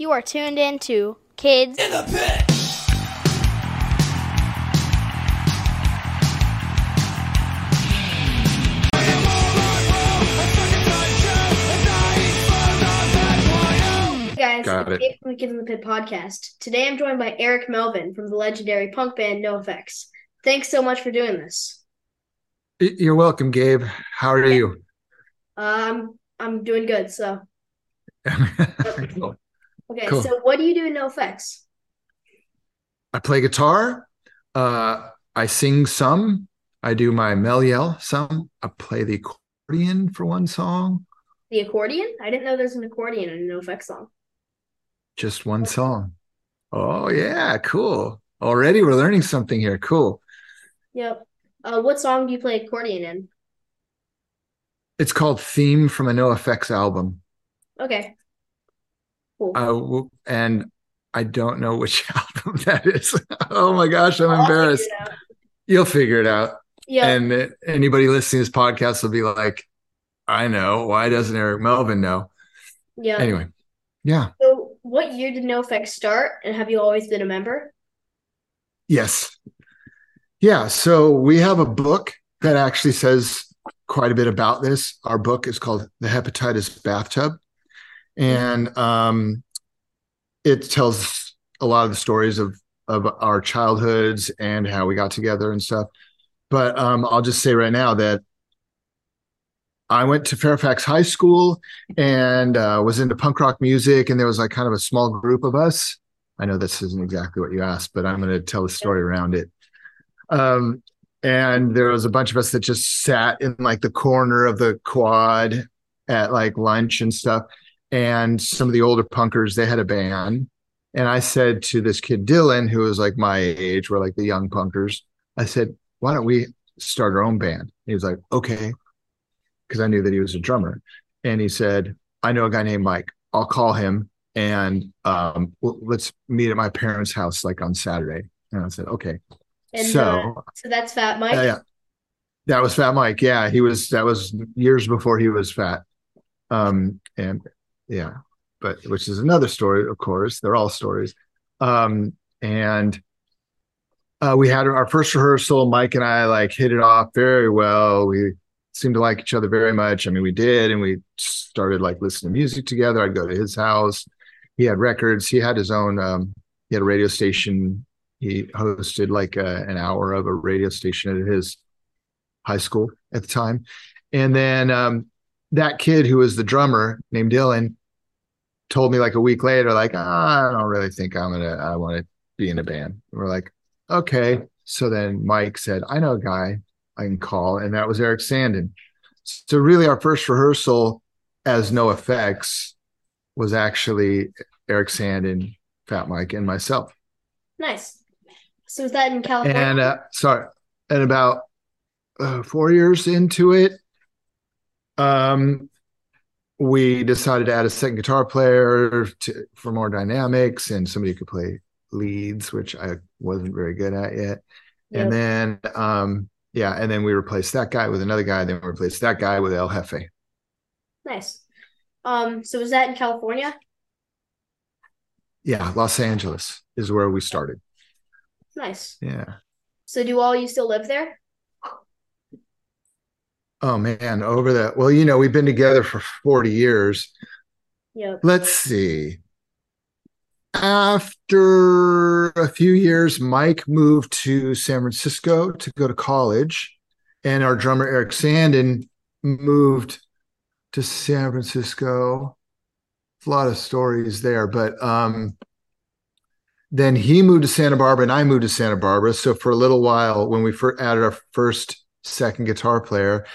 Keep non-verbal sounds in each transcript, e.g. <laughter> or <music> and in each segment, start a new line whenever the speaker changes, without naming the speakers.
You are tuned in to Kids
In the pit.
Hey guys.
Got it.
Gabe from the Kids in the Pit podcast. Today I'm joined by Eric Melvin from the legendary punk band NoFX. Thanks so much for doing this.
You're welcome, Gabe. How are you?
Um, I'm doing good. So, <laughs>
Cool.
Okay.
Cool.
So, what do you do in NoFX?
I play guitar. Uh, I sing some. I do my mel yell some. I play the accordion for one song.
The accordion? I didn't know there's an accordion in a NoFX song.
Just one song. Oh yeah, cool. Already we're learning something here. Cool.
Yep. Uh, what song do you play accordion in?
It's called Theme from a NoFX album.
Okay. Cool.
Uh, and I don't know which <laughs> album that is. oh my gosh, I'm
I'll
embarrassed.
out.
You'll figure it out.
Yeah.
And anybody listening to this podcast will be like, I know. Why doesn't Eric Melvin know?
yeah.
Anyway, yeah.
So, what year did NoFX start, and have you always been a member?
Yes. Yeah. So we have a book that actually says quite a bit about this. Our book is called The Hepatitis Bathtub. And um, it tells a lot of the stories of, of our childhoods and how we got together and stuff. But um, I'll just say right now that I went to Fairfax High School and uh, was into punk rock music, and there was like kind of a small group of us. I know this isn't exactly what you asked, but I'm going to tell the story around it. Um, and there was a bunch of us that just sat in like the corner of the quad at like lunch and stuff. And some of the older punkers, they had a band. And I said to this kid, Dylan, who was like my age, we're like the young punkers, I said, why don't we start our own band? He was like, okay. Because I knew that he was a drummer. And he said, I know a guy named Mike. I'll call him and um, let's meet at my parents' house like on Saturday. And I said, okay.
And
so
uh, so that's Fat Mike.
yeah, yeah. That was Fat Mike. Yeah, he was. That was years before he was fat. Um, and yeah, but which is another story, of course. They're all stories. Um, and uh, we had our first rehearsal. Mike and I like hit it off very well. We seemed to like each other very much. I mean, we did, and we started like listening to music together. I'd go to his house. He had records. He had his own. Um, he had a radio station he hosted like a, an hour of a radio station at his high school at the time and then um, that kid who was the drummer named dylan told me like a week later like ah, i don't really think i'm gonna i want to be in a band and we're like okay so then mike said i know a guy i can call and that was Erik Sandin so really our first rehearsal as NoFX was actually Erik Sandin fat mike and myself
Nice. So is that in California?
and uh, sorry, and about uh, four years into it, um, we decided to add a second guitar player to, for more dynamics and somebody could play leads, which I wasn't very good at yet.
Yep.
And then, um, yeah, and then we replaced that guy with another guy. Then we replaced that guy with El Hefe.
Nice. Um, so was that in California?
Yeah, Los Angeles is where we started.
Nice.
Yeah.
So do all you still live there?
Oh man, over that. Well, you know, we've been together for 40 years.
Yep.
let's see. After a few years, Mike moved to San Francisco to go to college, and our drummer Erik Sandin moved to San Francisco. A lot of stories there, but um, then he moved to Santa Barbara, and I moved to Santa Barbara. So for a little while, when we first added our first second guitar player,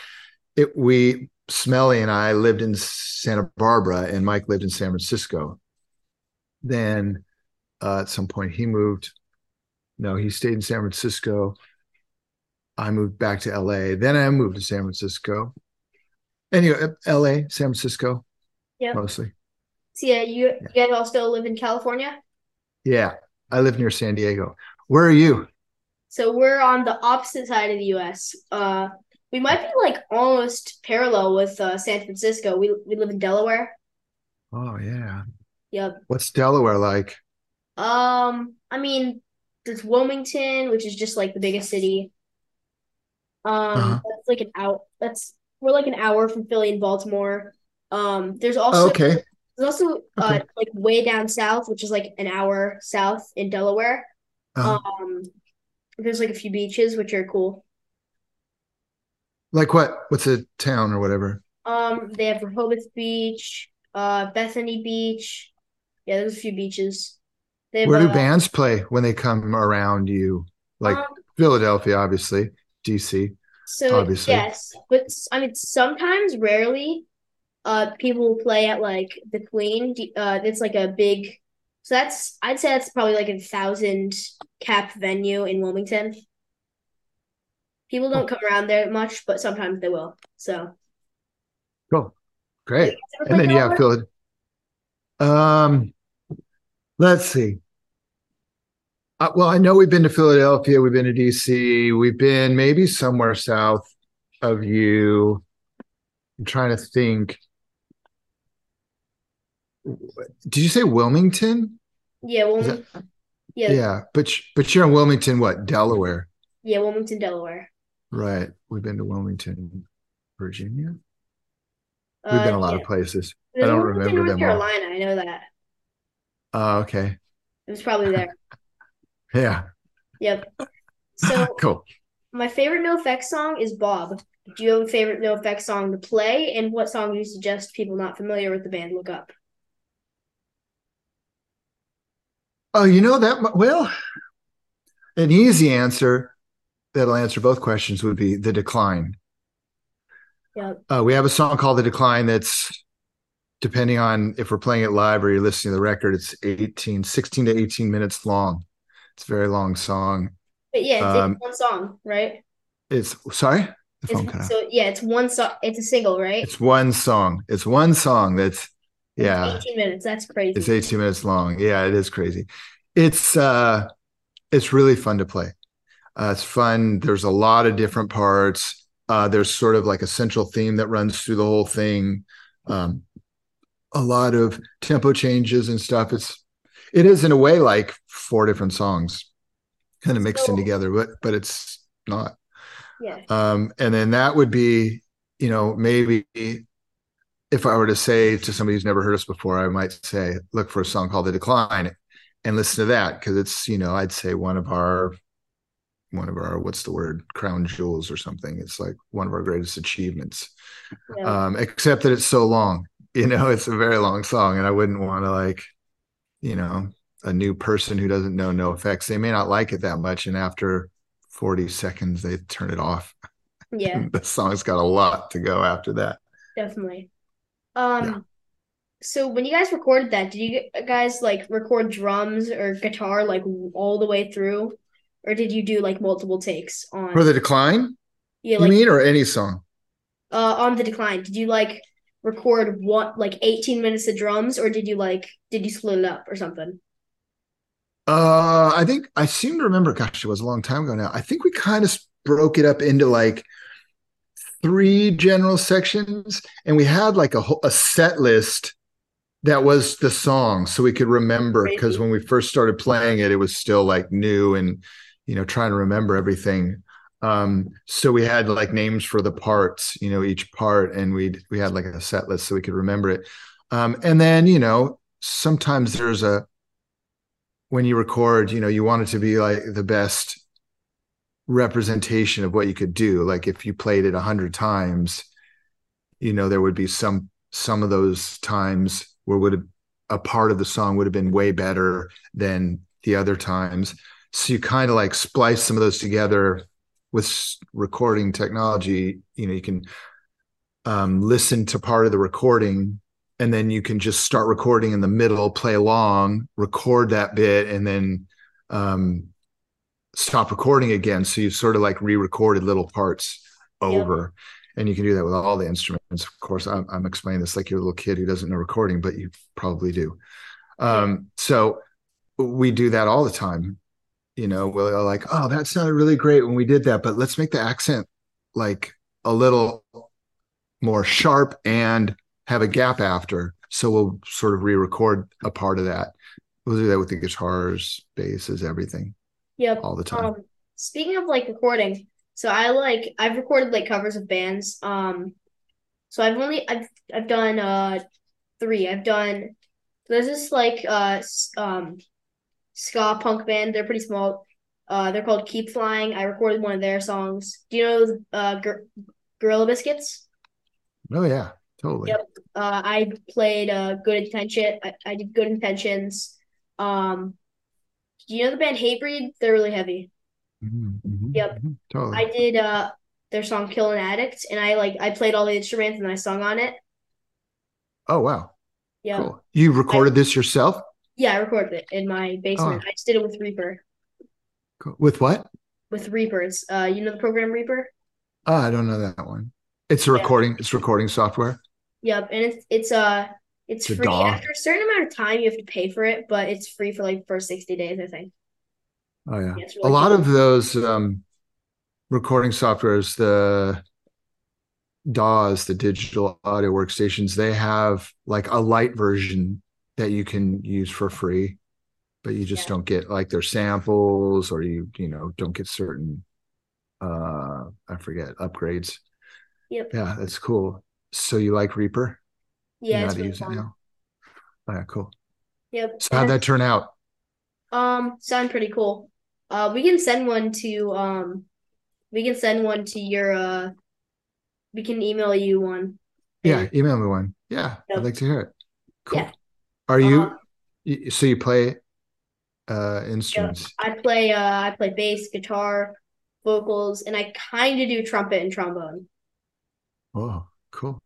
it we Smelly and I lived in Santa Barbara, and Mike lived in San Francisco. Then uh, at some point he moved. No, he stayed in San Francisco. I moved back to LA. Then I moved to San Francisco. Anyway, LA, San Francisco,
yeah,
mostly.
So yeah, you you guys all still live in California?
Yeah, I live near San Diego. Where are you?
So we're on the opposite side of the US. Uh we might be like almost parallel with uh San Francisco. We we live in Delaware.
Oh yeah,
Yep.
What's Delaware like?
Um, I mean, there's Wilmington, which is just like the biggest city. Um,
Uh-huh.
that's like an out. That's we're like an hour from Philly and Baltimore. Um, there's
Oh,
also
okay.
there's also uh
Okay.
like way down south, which is like an hour south in Delaware.
Uh,
Um, there's like a few beaches which are cool.
Like what? What's a town or whatever?
Um, they have Rehoboth Beach, uh, Bethany Beach. Yeah, there's a few beaches. They have
Where do
uh,
bands play when they come around you? Like
um,
Philadelphia, obviously, DC,
so
obviously.
yes, but I mean sometimes, rarely, uh, people will play at like the Queen. Uh, it's like a big. So that's I'd say that's probably like a thousand cap venue in Wilmington. People don't come around there much, but sometimes they will. So,
Cool. Great. And then you have? Philly. Um, let's see. Uh, well, I know we've been to Philadelphia, we've been to DC, we've been maybe somewhere south of you. I'm trying to think. Did you say Wilmington?
Yeah, Wilmington. Yeah,
Yeah, but but you're in Wilmington, what? Delaware,
yeah, Wilmington, Delaware.
Right? We've been to Wilmington, Virginia. We've
Uh,
been a lot
yeah.
of places.
There's
I don't
Wilmington,
remember
North
them all.
Carolina. I know that.
Oh, okay.
It was probably there. <laughs>
Yeah.
Yep. So <laughs>
Cool.
my favorite No NoFX song is Bob. Do you have a favorite No NoFX song to play? And what song do you suggest people not familiar with the band look up?
Oh, you know that well, an easy answer that'll answer both questions would be The Decline.
Yep.
Uh, we have a song called The Decline that's depending on if we're playing it live or you're listening to the record, it's 18, 16 to 18 minutes long. It's a very long song.
But yeah, it's,
Um,
it's one song, right?
It's sorry, the phone cut
It's,
out.
so yeah, it's one song. It's a single, right?
It's one song. It's one song that's
It's
yeah,
18 minutes. That's crazy.
it's 18 minutes long. Yeah, it is crazy. It's uh it's really fun to play. Uh, it's fun. There's a lot of different parts. Uh, there's sort of like a central theme that runs through the whole thing. Um, a lot of tempo changes and stuff. It's it is in a way like four different songs, kind of mixed in together, but but it's not.
Yeah.
Um, and then that would be, you know, maybe if I were to say to somebody who's never heard us before, I might say, look for a song called The Decline and listen to that because it's, you know, I'd say one of our one of our what's the word crown jewels or something. It's like one of our greatest achievements.
Yeah.
um except that it's so long <laughs> you know it's a very long song and i wouldn't want to like you know a new person who doesn't know NoFX. They may not like it that much and after 40 seconds they turn it off.
Yeah, <laughs>
the song's got a lot to go after that.
Definitely. Um,
Yeah.
so when you guys recorded that, did you guys like record drums or guitar like all the way through, or did you do like multiple takes on?
for the decline
yeah,
you mean or any song
uh on the decline. Did you like record what like 18 minutes of drums, or did you like did you split it up or something?
Uh, I think I seem to remember. Gosh, it was a long time ago now. I think we kind of broke it up into like three general sections, and we had like a a set list that was the song, so we could remember. Because when we first started playing it, it was still like new and you know trying to remember everything. Um, so we had like names for the parts, you know, each part, and we we had like a set list so we could remember it. Um, and then you know sometimes there's a when you record, you know, you want it to be like the best representation of what you could do. Like if you played it a hundred times, you know, there would be some some of those times where would have a part of the song would have been way better than the other times. So you kind of like splice some of those together with recording technology. You know, you can um, listen to part of the recording and then you can just start recording in the middle, play along, record that bit, and then um, stop recording again. So you've sort of like re-recorded little parts over, and you can do that with all the instruments. Of course, I'm, I'm explaining this like you're a little kid who doesn't know recording, but you probably do. Um, so we do that all the time. You know, we're like, oh, that sounded really great when we did that, but let's make the accent like a little more sharp and have a gap after So we'll sort of re-record a part of that. We'll do that with the guitars, basses, everything,
Yep.
all the time.
Um, speaking of like recording, so I like I've recorded like covers of bands. Um, so I've only I've I've done uh three. I've done there's this like uh um ska punk band. They're pretty small. Uh, they're called Keep Flying. I recorded one of their songs. Do you know uh Gor Gorilla Biscuits?
oh yeah, totally.
Yep. Uh, I played uh Good Intention. I, I did Good Intentions. Um, do you know the band Hatebreed? They're really heavy.
Mhm, mhm,
Yep.
mhm, totally.
I did uh their song Kill an Addict and I like I played all the instruments and I sung on it.
oh wow,
Yeah.
cool. You recorded this yourself?
Yeah, I recorded it in my basement.
Oh.
I just did it with Reaper.
Cool. With what?
With Reapers. Uh you know the program Reaper?
Oh, I don't know that one. It's a
Yeah.
recording. It's recording software.
Yep. And it's it's uh it's
The
free
DAW.
after a certain amount of time you have to pay for it, but it's free for like first 60 days, I think.
Oh yeah.
Yeah, it's
A lot
cool.
of those um, recording softwares, the DAWs, the digital audio workstations, they have like a light version that you can use for free, but you just
Yeah.
don't get like their samples or you, you know, don't get certain uh I forget upgrades.
Yep.
Yeah, that's cool. So you like Reaper? You
Yeah,
know how to
really
use it
fun.
now? Oh, yeah, cool.
Yep.
So how'd that turn out?
Um, sound pretty cool. Uh, we can send one to um, we can send one to your uh, we can email you one.
Yeah, email me one. Yeah, I'd like to hear it. Cool.
Yeah.
Are you y- so you play uh
yeah,
instruments?
I play uh, I play bass, guitar, vocals, and I kind of do trumpet and trombone.
Oh, cool.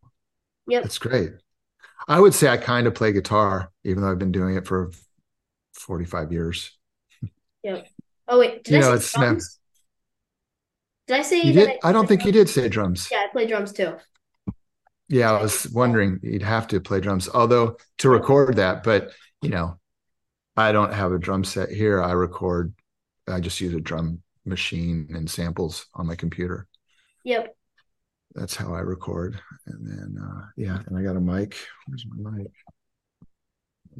Yep.
That's great. I would say I kind of play guitar, even though I've been doing it for 45 years.
Yep. Oh wait, did
You
I
know,
say
it's never
drums? Did I say
you
that
did.
I
don't think you did say drums.
Yeah, I play drums too.
Yeah, I was wondering you'd have to play drums, although to record that, but you know, I don't have a drum set here. I record, I just use a drum machine and samples on my computer.
Yep.
That's how I record. And then uh yeah, and I got a mic. Where's my mic?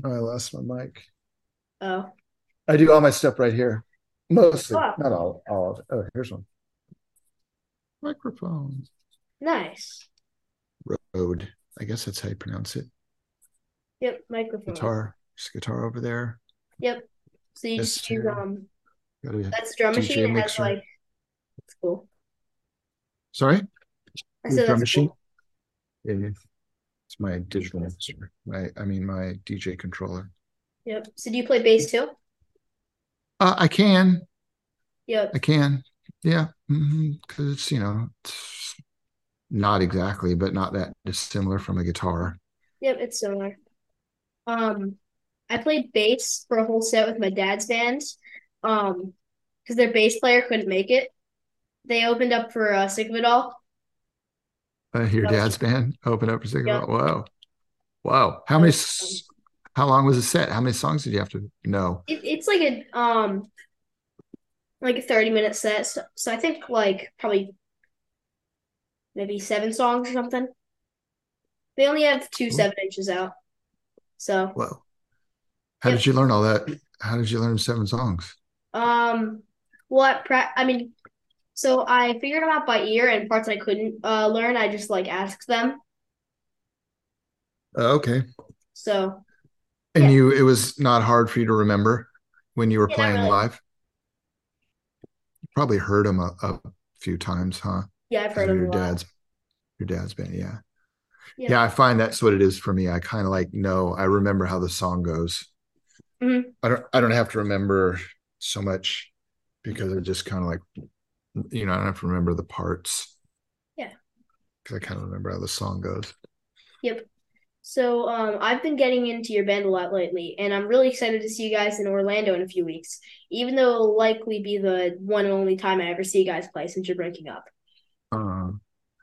Oh, I lost my mic.
Oh.
I do all my stuff right here. Mostly,
Wow.
not all, all of it. Oh, here's one. Microphone.
Nice.
Rode. I guess that's how you pronounce it.
Yep. Microphone.
Guitar. There's guitar over there.
Yep. So you
This
just use um that's drum machine. It has like it's cool.
Sorry?
I said
drum
that's cool.
machine? Yeah, yeah. It's my digital mixer. My I mean my DJ controller.
Yep. So do you play bass too?
Uh, I can.
Yep.
I can. Yeah. Because it's, you know, it's not exactly, but not that dissimilar from a guitar.
Yep, it's similar. Um, I played bass for a whole set with my dad's band. Um, because their bass player couldn't make it. They opened up for uh, Sick of It All.
Uh, your dad's band opened up for singing.
yep.
Whoa. Wow. How
That
many, how long was the set? How many songs did you have to know?
It, it's like a um like a 30 minute set. So, so I think like probably maybe seven songs or something. They only have two
Cool.
seven inches out. So
Whoa. How did you learn all that? How did you learn seven songs?
Um well I pra I mean so I figured them out by ear and parts I couldn't uh learn, I just like asked them.
Oh, okay.
So
And
yeah.
you, it was not hard for you to remember when you were
Yeah,
playing
really.
live? You probably heard them a, a few times, huh?
Yeah, I've heard
of your dad's, your dad's band. Yeah.
Yeah.
Yeah. I find that's what it is for me. I kind of like know, I remember how the song goes.
hmm
I don't, I don't have to remember so much because I just kind of like, you know, I don't have to remember the parts
Yeah.
because I kind of remember how the song goes.
Yep. So um I've been getting into your band a lot lately, and I'm really excited to see you guys in Orlando in a few weeks, even though it'll likely be the one and only time I ever see you guys play since you're breaking up.
Um,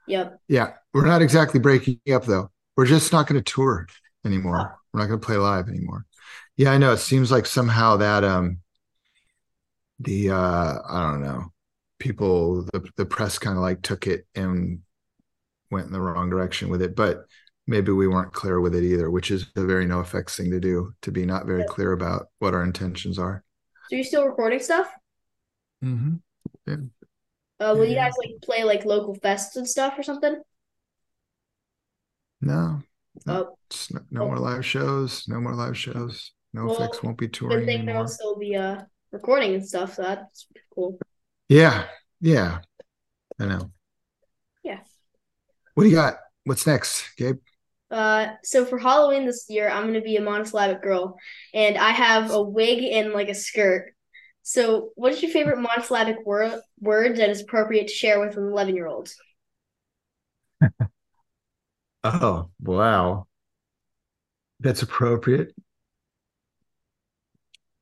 Yep.
yeah. We're not exactly breaking up though. We're just not going to tour
Oh,
anymore. We're not going to play live anymore. Yeah, I know. It seems like somehow that um the uh I don't know, people the the press kind of like took it and went in the wrong direction with it. But maybe we weren't clear with it either, which is a very NoFX thing to do, to be not very clear about what our intentions are.
So you're still recording stuff?
Mm-hmm.
Uh, will you guys like play like local fests and stuff or something?
No, no,
Oh,
no,
Oh.
more live shows. No more live shows. No
Well,
effects won't be
good
touring
thing there'll
anymore.
still be uh recording and stuff. So that's cool.
Yeah, yeah, I know.
Yeah.
What do you got? What's next, Gabe?
Uh, so for Halloween this year, I'm gonna be a monosyllabic girl, and I have a wig and like a skirt. So, what is your favorite monosyllabic word word that is appropriate to share with an 11 year old? <laughs>
Oh, wow. That's appropriate.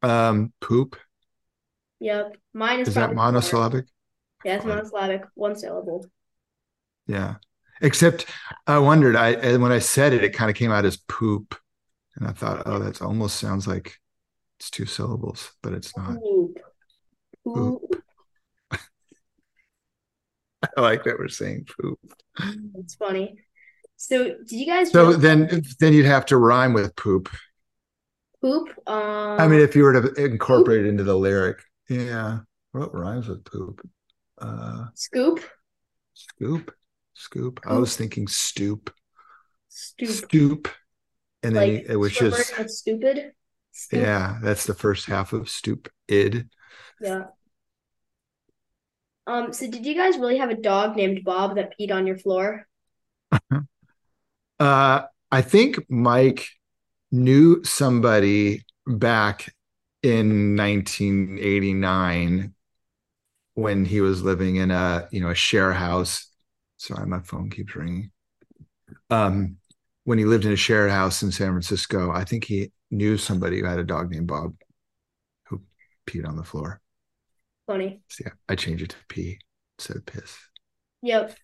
Um, poop.
Yep, mine is
Is that monosyllabic?
Yeah, it's monosyllabic, one syllable.
Yeah. Except I wondered, I and when I said it, it kind of came out as poop. And I thought, oh, that almost sounds like it's two syllables, but it's not.
Poop.
Poop.
Poop. <laughs>
I like that we're saying poop.
It's funny. So, did you guys
So then then you'd have to rhyme with poop.
poop? Um,
I mean, if you were to incorporate it into the lyric. Yeah. What rhymes with poop? Uh
scoop,
scoop. Scoop. I was thinking stoop.
stoop,
Stoop. And then
like
you- which is
of stupid.
Yeah, that's the first half of stoop id.
Yeah. Um, so did you guys really have a dog named Bob that peed on your floor? <laughs>
Uh, I think Mike knew somebody back in 1989 when he was living in a you know a share house. Sorry, my phone keeps ringing. Um, when he lived in a share house in San Francisco, I think he knew somebody who had a dog named Bob who peed on the floor.
Funny.
So yeah, I changed it to pee instead of piss
Yep.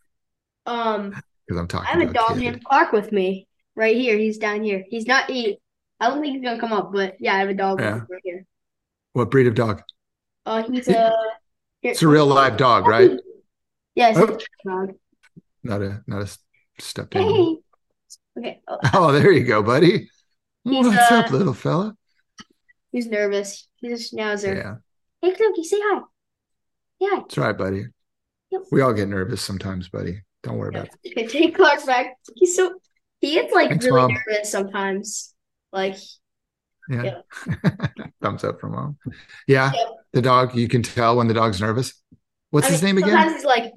Um,
because I'm talking
I have a dog
kid.
named Clark with me right here. He's down here. He's not he. I don't think he's gonna come up, but yeah, I have a dog
Yeah.
right here.
What breed of dog?
Uh, he's a.
It's a real live dog, right?
Yeah, it's
Oh.
dog.
Not a not a stepped in.
Hey. <laughs> Okay. Oh,
Oh, there you go, buddy.
He's,
What's
uh,
up, little fella?
he's nervous. He's a schnauzer.
Yeah,
Hey, Cookie, say hi. Yeah.
that's right, buddy.
Yep.
We all get nervous sometimes, buddy. Don't worry about it. <laughs>
Okay, take Clark back. He's so he gets like
Thanks,
really
Mom.
nervous sometimes. Like
Yeah. <laughs> Thumbs up from mom. Yeah,
Yep.
the dog. You can tell when the dog's nervous. What's
I
his
mean,
name again?
Sometimes he's like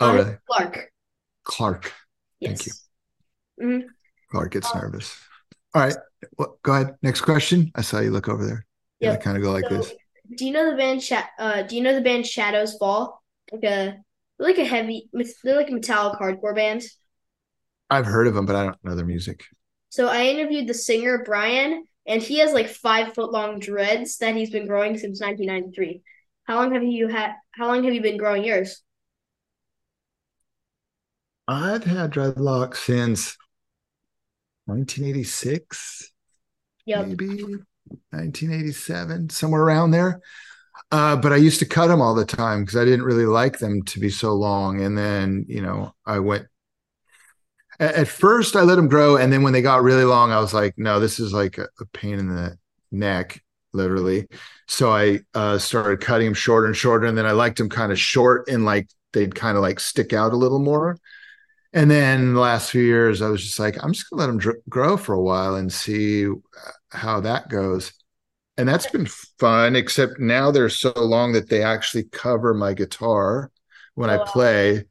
Oh,
uh,
really?
Clark.
Clark.
Yes.
Thank you.
Mhm.
Clark gets
Um,
nervous. All right. Well, go ahead. Next question. I saw you look over there. Yeah, kind of go like
So,
this.
do you know the band Sha uh do you know the band Shadows Fall? Like a like a heavy they're like a metallic hardcore band.
I've heard of them, but I don't know their music.
So I interviewed the singer Brian and he has like five foot long dreads that he's been growing since 1993. How long have you had how long have you been growing yours?
I've had dreadlocks since 1986.
Yep.
maybe 1987, somewhere around there. Uh, but I used to cut them all the time because I didn't really like them to be so long. And then, you know, I went. At, first, I let them grow, and then when they got really long, I was like, "No, this is like a, a pain in the neck, literally." So I uh, started cutting them shorter and shorter, and then I liked them kind of short and like they'd kind of like stick out a little more. And then the last few years, I was just like, I'm just gonna let them dr- grow for a while and see uh, how that goes. And that's been fun, except now they're so long that they actually cover my guitar when
Oh,
I
wow.
play.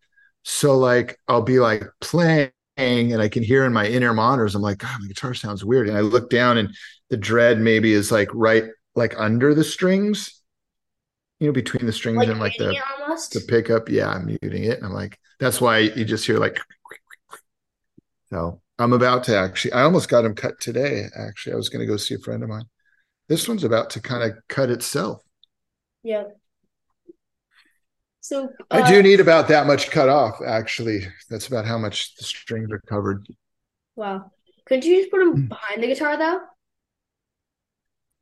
So like I'll be like playing and I can hear in my inner monitors, I'm like, God, my guitar sounds weird. And I look down and the dread maybe is like right like under the strings, you know, between the strings
Like
and like the
almost.
the pickup. Yeah, I'm muting it. And I'm like, that's why you just hear like so I'm about to actually I almost got him cut today. Actually, I was gonna go see a friend of mine. This one's about to kind of cut itself.
Yeah. So
I
uh,
do need about that much cut off, actually. That's about how much the strings are covered.
wow. Couldn't you just put them
Hmm.
behind the guitar though?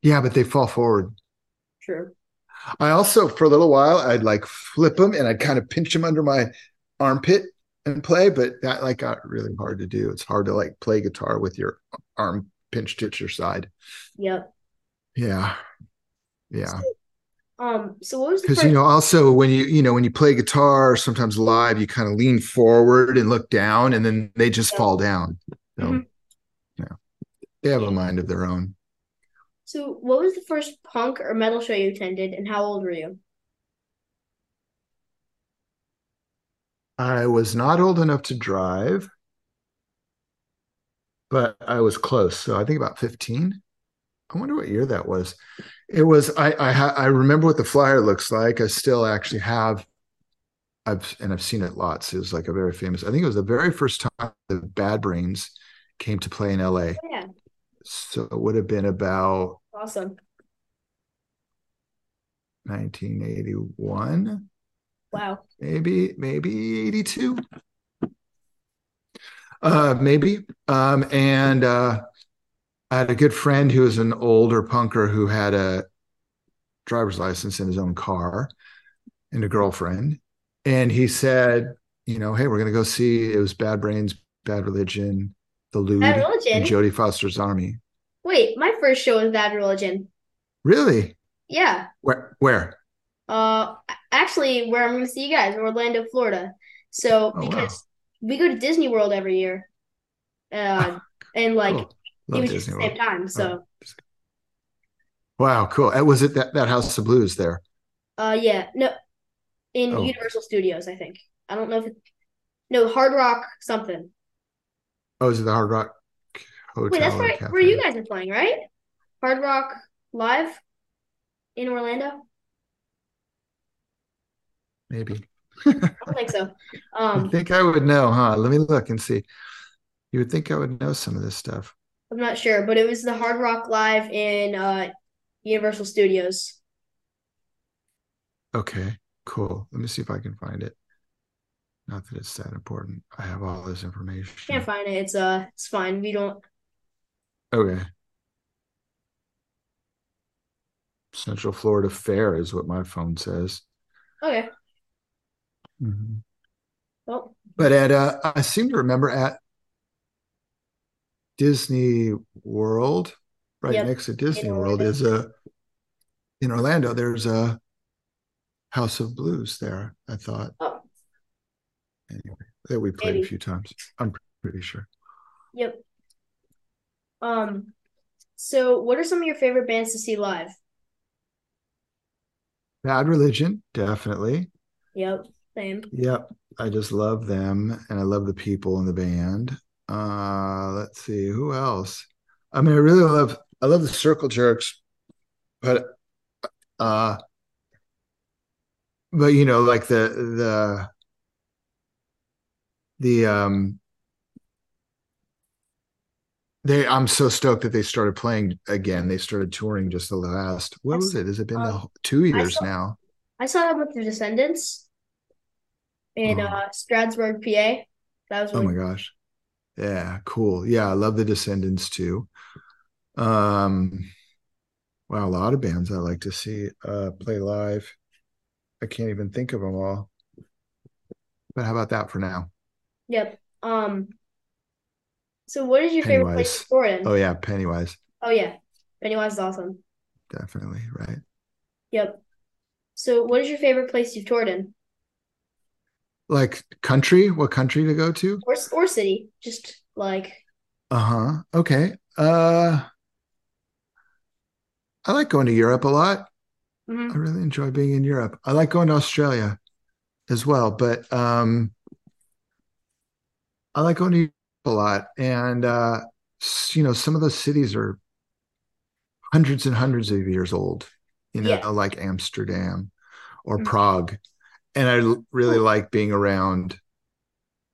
Yeah, but they fall forward.
True.
I also, for a little while, I'd like flip them and I'd kind of pinch them under my armpit and play, but that like got really hard to do. It's hard to like play guitar with your arm pinched at your side.
Yep.
Yeah. Yeah.
Um, so what was the
Because you know, also when you you know when you play guitar, sometimes live, you kind of lean forward and look down, and then they just
Yeah.
fall down. So
Mhm.
yeah, they have a mind of their own.
So what was the first punk or metal show you attended and how old were you?
I was not old enough to drive, but I was close. So I think about 15. I wonder what year that was. It was I I ha, I remember what the flyer looks like. I still actually have I've and I've seen it lots. It was like a very famous. I think it was the very first time the Bad Brains came to play in LA.
Oh, yeah,
So it would have been about
awesome.
1981,
Wow.
maybe maybe 82. Uh maybe. Um and uh I had a good friend who was an older punker who had a driver's license in his own car and a girlfriend. And he said, you know, hey, we're gonna go see it was Bad Brains, Bad Religion, The Lewd,
Bad
and
Religion.
Jodie Foster's Army.
Wait, my first show was Bad Religion.
Really?
Yeah.
Where where?
Uh, actually, where I'm going to see you guys, Orlando, Florida. So
Oh wow.
because we go to Disney World every year, uh, <laughs> and like
Cool.
it was just
Disney
the
World.
same time. So,
Wow, cool. Uh, Was it that, that House of Blues there?
uh, yeah, no, in
Oh.
Universal Studios, I think. I don't know if it, no, Hard Rock something.
Oh, is it the Hard Rock Hotel
Wait, that's
or
right
Cafe?
where you guys are playing, right? Hard Rock Live in Orlando?
Maybe.
I don't think so. <laughs>
I
Um,
think I would know, huh? Let me look and see. You would think I would know some of this stuff.
I'm not sure, but it was the Hard Rock Live in uh Universal Studios.
Okay, cool. Let me see if I can find it. Not that it's that important. I have all this information.
Can't find it. It's uh, it's fine. We don't.
Okay. Central Florida Fair is what my phone says.
Okay.
Mhm.
Well,
But at uh, I seem to remember at Disney World, right
Yep,
next to Disney World, is a in Orlando. There's a House of Blues there. I thought
oh,
anyway that we played
Maybe.
a few times. I'm pretty sure.
yep. Um, so what are some of your favorite bands to see live?
Bad Religion, definitely.
Yep, same.
Yep, I just love them, and I love the people in the band. Uh, let's see who else. I mean, I really love I love the Circle Jerks, but uh, but you know, like the the the um they I'm so stoked that they started playing again. They started touring just the last what was it? Has it been the
Um,
two years
saw-
now?
I saw them with the Descendents in
Oh.
uh Stroudsburg, PA. That was
Oh my gosh. Yeah, cool. Yeah, I love the Descendents too. Um, wow, a lot of bands I like to see uh play live. I can't even think of them all. But how about that for now?
Yep. Um, so what is your favorite place to tour in?
Oh yeah, Pennywise,
Oh yeah, Pennywise is awesome.
definitely, right?
Yep. So what is your favorite place you've toured in?
Like country, what country to go to?
Or or city? Just like
Uh-huh. Okay. Uh I like going to Europe a lot.
mhm.
I really enjoy being in Europe. I like going to Australia as well, but um I like going to Europe a lot. And uh you know, some of those cities are hundreds and hundreds of years old, you know,
Yeah.
like Amsterdam or
Mhm.
Prague. And I really like being around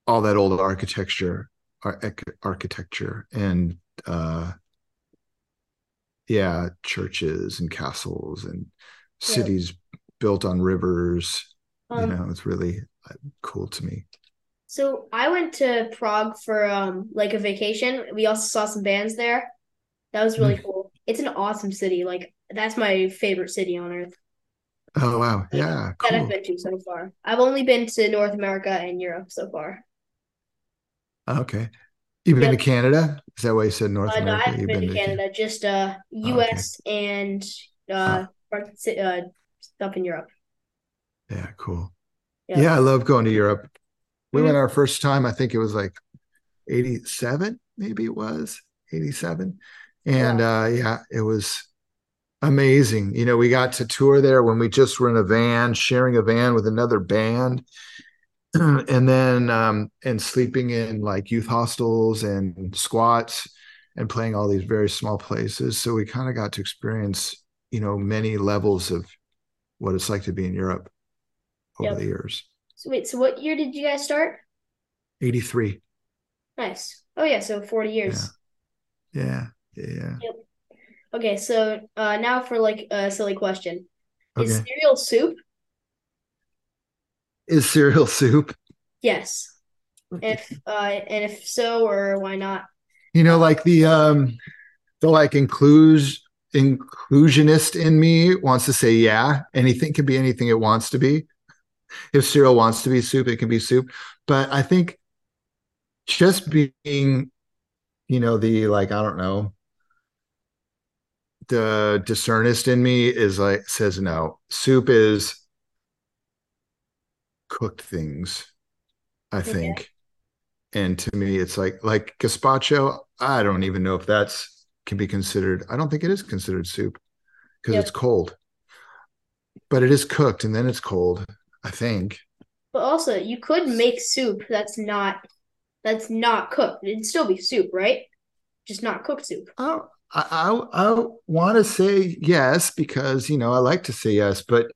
all that old architecture, ar- architecture and uh yeah, churches and castles and
Yeah.
cities built on rivers. You
Um,
know, it's really uh, cool to me.
So I went to Prague for um like a vacation. We also saw some bands there. That was really cool. It's an awesome city. Like that's my favorite city on earth
Oh wow. Yeah,
that I've been to so far. I've only been to North America and Europe so far.
Okay. You've been
Yep.
to Canada? Is that why you said North
Uh, no, I
America?
haven't
You've
been to
Ca-
Canada, just uh,
Oh, okay.
U.S. and uh, parts- uh, stuff in Europe.
Yeah, cool.
Yeah.
Yeah, I love going to Europe. We went our first time, I think it was like 87, maybe it was 87. And uh yeah, it was amazing. You know, we got to tour there when we just were in a van, sharing a van with another band. <clears throat> and then um and sleeping in like youth hostels and squats and playing all these very small places. So we kind of got to experience, you know, many levels of what it's like to be in Europe over
Yep.
the years.
So wait, so what year did you guys start?
83.
Nice. Oh yeah, so 40 years.
Yeah. Yeah. Yeah.
Okay, so uh, now for like a silly question. Is cereal soup?
Is cereal soup?
Yes. If uh, and if so, or why not?
You know, like the um the like inclusion inclusionist in me wants to say yeah, anything can be anything it wants to be. If cereal wants to be soup, it can be soup. But I think just being, you know, the like, I don't know, the discernist in me is like says no. Soup is cooked things, I
Okay.
think. And to me, it's like like gazpacho. I don't even know if that's can be considered. I don't think it is considered soup because
Yep.
it's cold. But it is cooked and then it's cold, I think.
But also, you could make soup that's not that's not cooked. It'd still be soup, right? Just not cooked soup.
Oh, I I, I want to say yes because you know I like to say yes, but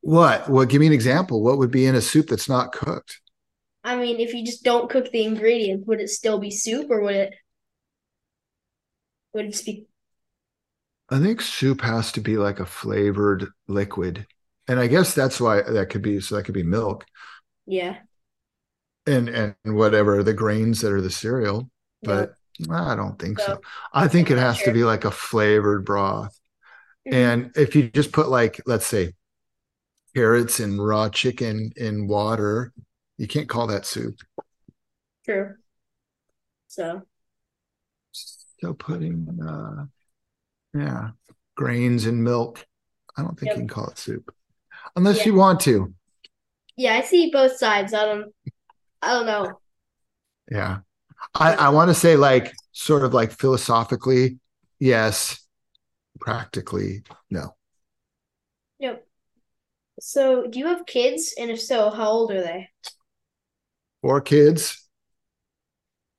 what? Well, give me an example. What would be in a soup that's not cooked?
I mean, if you just don't cook the ingredients, would it still be soup, or would it would it be?
I think soup has to be like a flavored liquid. And I guess that's why that could be so that could be milk
Yeah.
and and whatever the grains that are the cereal, but I don't think so.
So,
I think
I'm
it has to be like a flavored broth.
Mhm.
And if you just put like let's say carrots and raw chicken in water, you can't call that soup.
True. So,
So putting uh yeah, grains and milk, I don't think
Yep.
you can call it soup. Unless
Yeah.
you want to.
yeah, I see both sides. I don't I don't know.
Yeah. I, I want to say like sort of like philosophically, yes. Practically, no.
Yep. So, do you have kids? And if so, how old are they?
Four kids.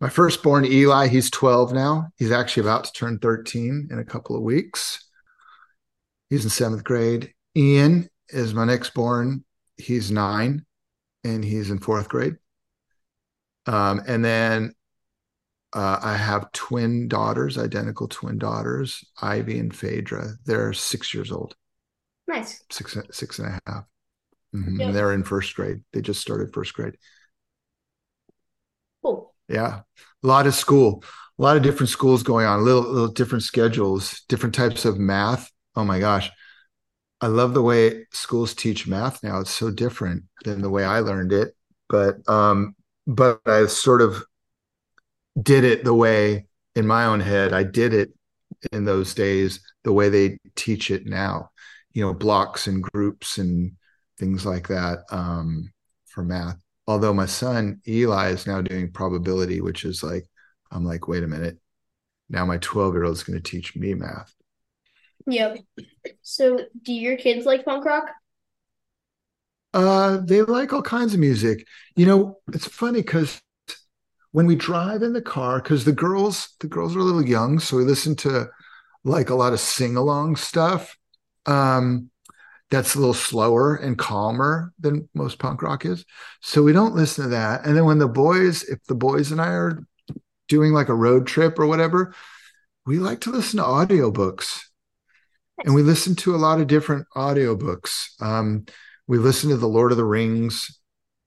My firstborn Eli, he's 12 now. He's actually about to turn 13 in a couple of weeks. He's in seventh grade. Ian is my next born. He's nine and he's in fourth grade. Um, and then uh, I have twin daughters, identical twin daughters, Ivy and Phaedra. They're six years old,
Nice.
six six and a half. Mhm.
Yep.
They're in first grade. They just started first grade.
Cool.
Yeah, a lot of school, a lot of different schools going on, little little different schedules, different types of math. Oh my gosh, I love the way schools teach math now. It's so different than the way I learned it, but um, but I sort of did it the way in my own head. I did it in those days the way they teach it now. You know, blocks and groups and things like that um, for math although my son Eli is now doing probability, which is like, I'm like, wait a minute. Now my 12 year old is going to teach me math.
Yep. So, do your kids like punk rock?
Uh, they like all kinds of music. You know, it's funny because when we drive in the car, because the girls, the girls are a little young, so we listen to like a lot of sing along stuff. Um, that's a little slower and calmer than most punk rock is. So we don't listen to that. And then when the boys, if the boys and I are doing like a road trip or whatever, we like to listen to audiobooks. And we listen to a lot of different audiobooks. Um, we listen to The Lord of the Rings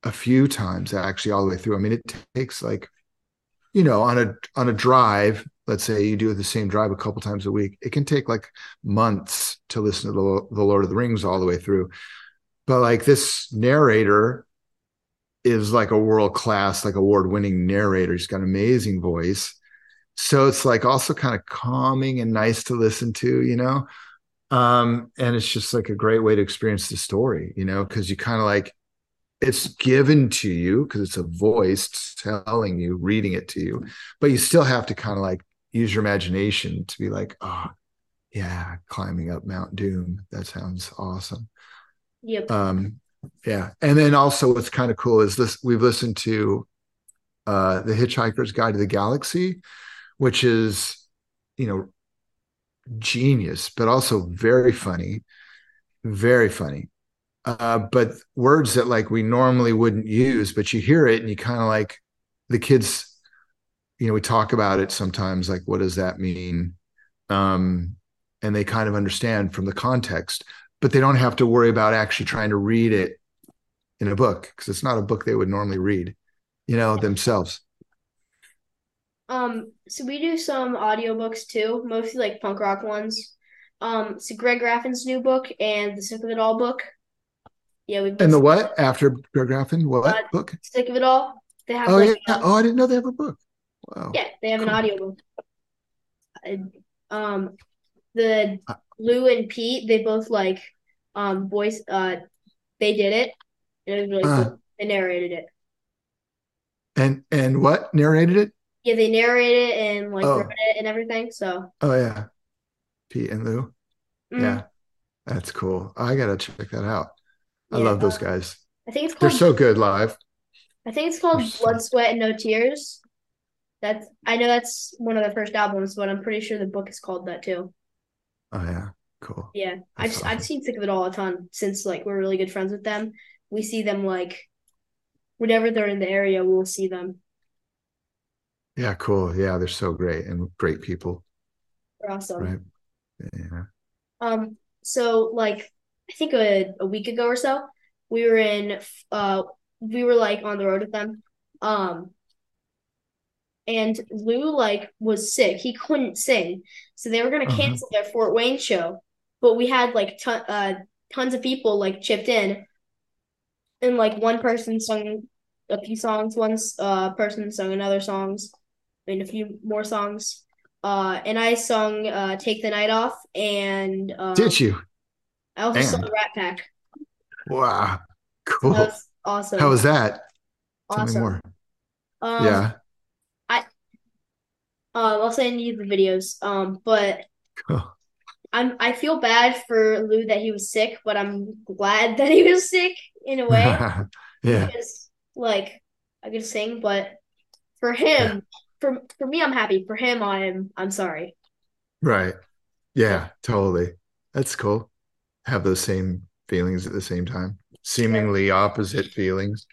a few times actually all the way through. I mean, it takes like, you know, on a on a drive, let's say you do the same drive a couple times a week, it can take like months to listen to the, the Lord of the Rings all the way through. But like this narrator is like a world class, like award winning narrator. He's got an amazing voice. So it's like also kind of calming and nice to listen to, you know? Um, and it's just like a great way to experience the story, you know, because you kind of like it's given to you because it's a voice telling you, reading it to you, but you still have to kind of like use your imagination to be like, oh, yeah, climbing up Mount Doom. That sounds awesome.
Yep.
Um, yeah. And then also what's kind of cool is this we've listened to uh The Hitchhiker's Guide to the Galaxy, which is, you know, genius, but also very funny. Very funny. Uh, but words that like we normally wouldn't use, but you hear it and you kind of like the kids, you know, we talk about it sometimes, like, what does that mean? Um, and they kind of understand from the context, but they don't have to worry about actually trying to read it in a book because it's not a book they would normally read, you know, themselves.
Um, so we do some audiobooks too, mostly like punk rock ones. Um, so Greg Graffin's new book and the Sick of It All book. Yeah, we've
And the what after Greg Graffin? What
Uh,
book?
Sick of It All. They have
Oh
like
yeah.
um,
Oh, I didn't know they have a book. Wow.
yeah, they have an
Cool.
audiobook. And, Um, the
Uh,
Lou and Pete, they both like um voice uh they did it. And it was really
Uh.
cool. They narrated it.
And and what narrated it?
Yeah, they narrate it and like
Oh.
wrote it and everything. So
Oh yeah. Pete and Lou.
mm,
Yeah. That's cool. I gotta check that out. I
yeah,
love those guys.
I think it's
They're so good live.
I think it's called
They're so-
Blood, Sweat, and No Tears. That's I know that's one of the first albums, but I'm pretty sure the book is called that too.
Oh yeah. Cool.
Yeah, I've
That's
I've seen Sick of It All a ton since like we're really good friends with them. We see them like whenever they're in the area, we'll see them.
Yeah, cool. Yeah, they're so great and great people.
They're awesome.
Right. Yeah.
Um, so like I think a, a week ago or so, we were in uh we were like on the road with them. Um and Lou like was sick. He couldn't sing. So they were gonna
Uh-huh.
cancel their Fort Wayne show. But we had like ton uh tons of people like chipped in and like one person sung a few songs, one uh person sung another songs, Mean a few more songs. Uh, and I sung uh, "Take the Night Off," and um,
Did you?
I also sung
Man.
"Rat Pack."
Wow.
That
Cool.
was awesome.
How was that? Tell me
awesome.
more.
Um,
Yeah.
I uh, I'll send you the videos. Um, but
Cool.
I'm I feel bad for Lou that he was sick, but I'm glad that he was sick in a way <laughs>
Yeah.
because like I could sing, but for him, for for me, I'm happy. For him, I'm I'm sorry.
Right. Yeah, totally. That's cool. Have those same feelings at the same time. Seemingly opposite feelings.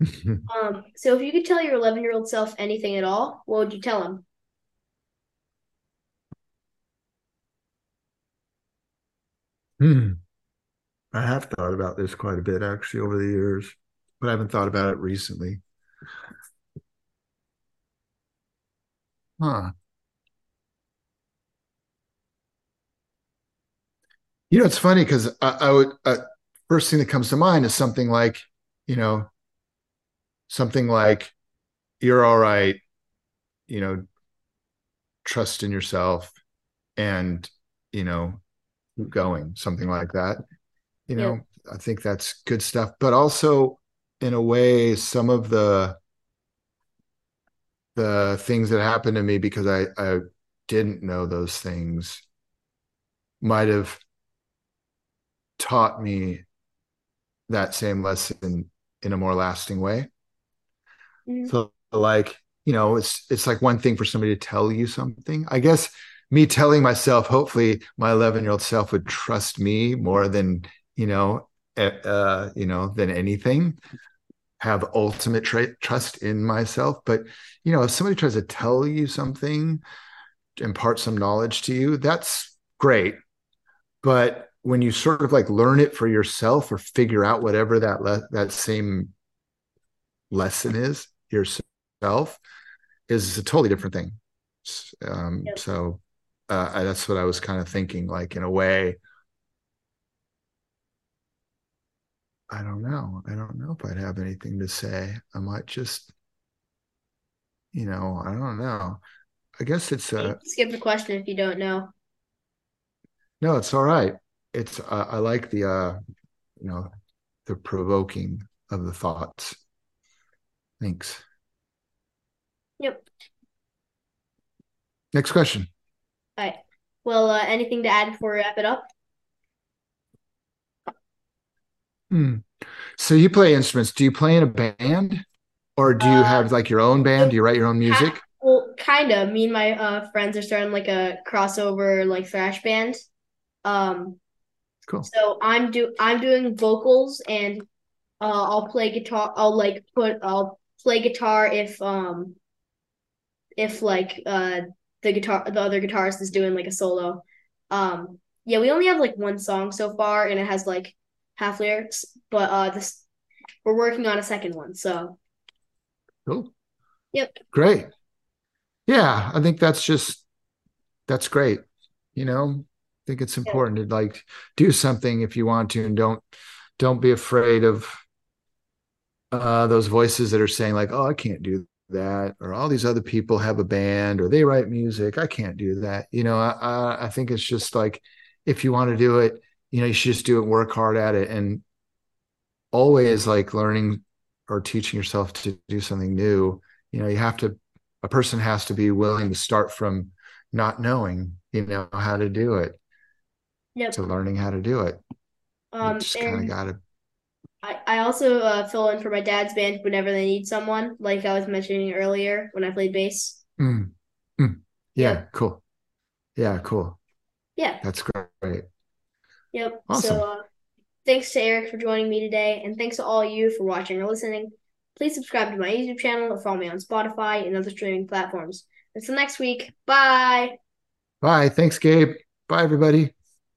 <laughs>
Um, so if you could tell your 11 year old self anything at all, what would you tell him?
Hmm. I have thought about this quite a bit actually over the years, but I haven't thought about it recently. Huh. You know, it's funny because I, I would uh, first thing that comes to mind is something like, you know, something like you're all right, you know, trust in yourself and, you know, keep going, something like that. You
Yeah.
know, I think that's good stuff. But also in a way, some of the the things that happened to me because I, I didn't know those things might have taught me that same lesson in a more lasting way.
Mhm.
So like, you know, it's it's like one thing for somebody to tell you something. I guess me telling myself, hopefully my 11 year old self would trust me more than, you know, uh, you know, than anything, have ultimate tra- trust in myself. But, you know, if somebody tries to tell you something, impart some knowledge to you, that's great. But when you sort of like learn it for yourself or figure out whatever that le- that same lesson is yourself is a totally different thing. Um,
Yep.
So uh, I- that's what I was kind of thinking, like in a way, I don't know. I don't know if I'd have anything to say. I might just, you know, I don't know. I guess it's a
skip the question if you don't know.
No, it's all right. It's uh, I like the uh you know the provoking of the thoughts. Thanks.
Yep.
Next question.
All right. Well, uh, anything to add before we wrap it up?
Hmm. So you play instruments. Do you play in a band, or do you uh, have like your own band? Do you write your own music?
Well, kind of. Me and my uh, friends are starting like a crossover like thrash band. Um,
cool.
So I'm do I'm doing vocals and uh, I'll play guitar. I'll like put I'll play guitar if um if like uh the guitar the other guitarist is doing like a solo. Um, yeah, we only have like one song so far, and it has like half lyrics, but uh, this we're working on a second one. So
cool.
Yep.
Great. Yeah, I think that's just that's great. You know, I think it's important yeah. to like do something if you want to, and don't don't be afraid of uh, those voices that are saying like, "Oh, I can't do that," or all these other people have a band or they write music. I can't do that. You know, I I think it's just like if you want to do it, you know, you should just do it, work hard at it, and always like learning or teaching yourself to do something new. You know, you have to. A person has to be willing to start from not knowing, you know, how to do it.
Yep.
To learning how to do it.
Um, you just kind of got to I, I also uh, fill in for my dad's band whenever they need someone, like I was mentioning earlier when I played bass.
Mm. Mm. Yeah, yep. cool. Yeah, cool.
Yeah.
That's great.
Yep. Awesome. So uh, thanks to Eric for joining me today, and thanks to all you for watching or listening. Please subscribe to my YouTube channel or follow me on Spotify and other streaming platforms. Until next week, bye.
Bye. Thanks, Gabe. Bye, everybody.